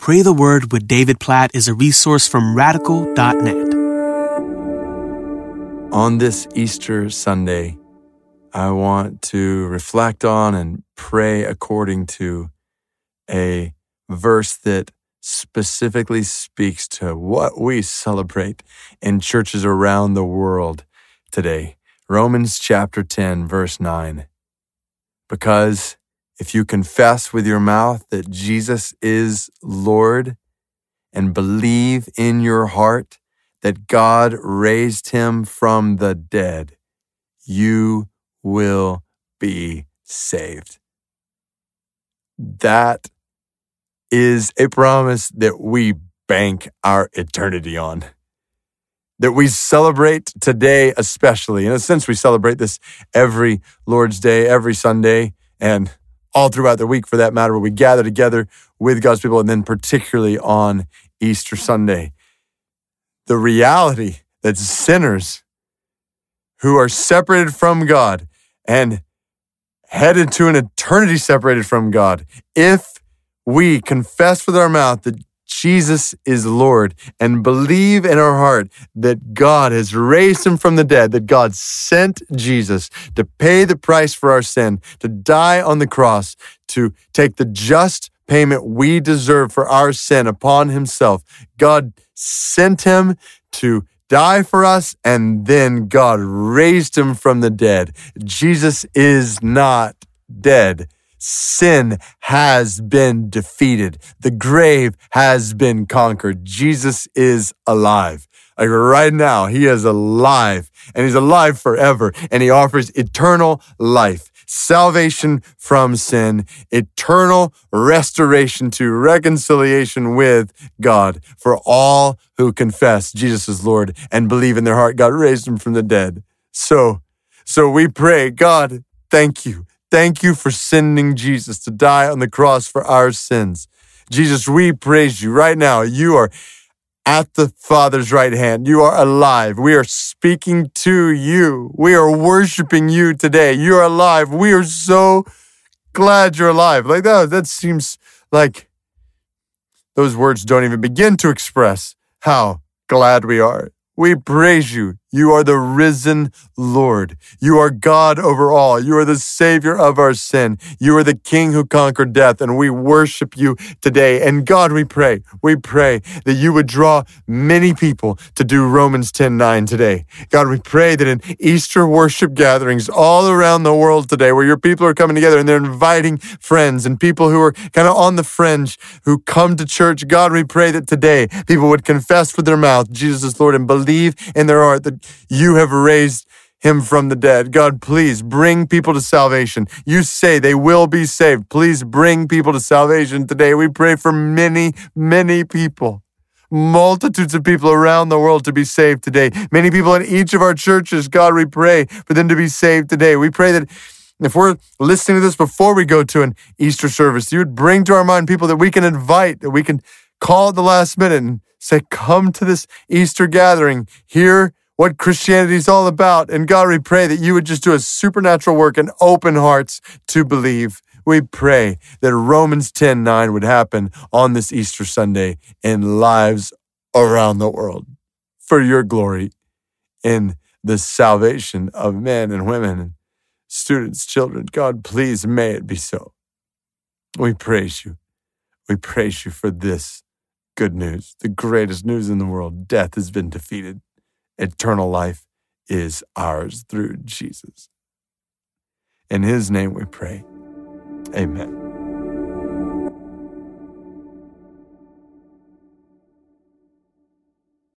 Pray the Word with David Platt is a resource from radical.net. On this Easter Sunday, I want to reflect on and pray according to a verse that specifically speaks to what we celebrate in churches around the world today. Romans chapter 10, verse 9. Because if you confess with your mouth that Jesus is Lord and believe in your heart that God raised him from the dead, you will be saved. That is a promise that we bank our eternity on. That we celebrate today, especially. In a sense, we celebrate this every Lord's Day, every Sunday, and all throughout the week for that matter, where we gather together with God's people, and then particularly on Easter Sunday. The reality that sinners who are separated from God and headed to an eternity separated from God, if we confess with our mouth that Jesus is Lord and believe in our heart that God has raised him from the dead, that God sent Jesus to pay the price for our sin, to die on the cross, to take the just payment we deserve for our sin upon himself. God sent him to die for us, and then God raised him from the dead. Jesus is not dead. Sin has been defeated. The grave has been conquered. Jesus is alive. Like right now, he is alive and he's alive forever and he offers eternal life, salvation from sin, eternal restoration to reconciliation with God for all who confess Jesus is Lord and believe in their heart God raised him from the dead. So, so we pray, God, thank you Thank you for sending Jesus to die on the cross for our sins. Jesus, we praise you right now. You are at the Father's right hand. You are alive. We are speaking to you. We are worshiping you today. You are alive. We are so glad you're alive. Like that, that seems like those words don't even begin to express how glad we are. We praise you. You are the risen Lord. You are God over all. You are the Savior of our sin. You are the King who conquered death, and we worship you today. And God, we pray, we pray that you would draw many people to do Romans 10 9 today. God, we pray that in Easter worship gatherings all around the world today, where your people are coming together and they're inviting friends and people who are kind of on the fringe who come to church, God, we pray that today people would confess with their mouth Jesus is Lord and believe in their heart that you have raised him from the dead. God, please bring people to salvation. You say they will be saved. Please bring people to salvation today. We pray for many, many people, multitudes of people around the world to be saved today. Many people in each of our churches, God, we pray for them to be saved today. We pray that if we're listening to this before we go to an Easter service, you would bring to our mind people that we can invite, that we can call at the last minute and say, come to this Easter gathering. Here what Christianity is all about. And God, we pray that you would just do a supernatural work and open hearts to believe. We pray that Romans 10 9 would happen on this Easter Sunday in lives around the world for your glory in the salvation of men and women students, children. God, please may it be so. We praise you. We praise you for this good news, the greatest news in the world. Death has been defeated eternal life is ours through Jesus. In his name we pray. Amen.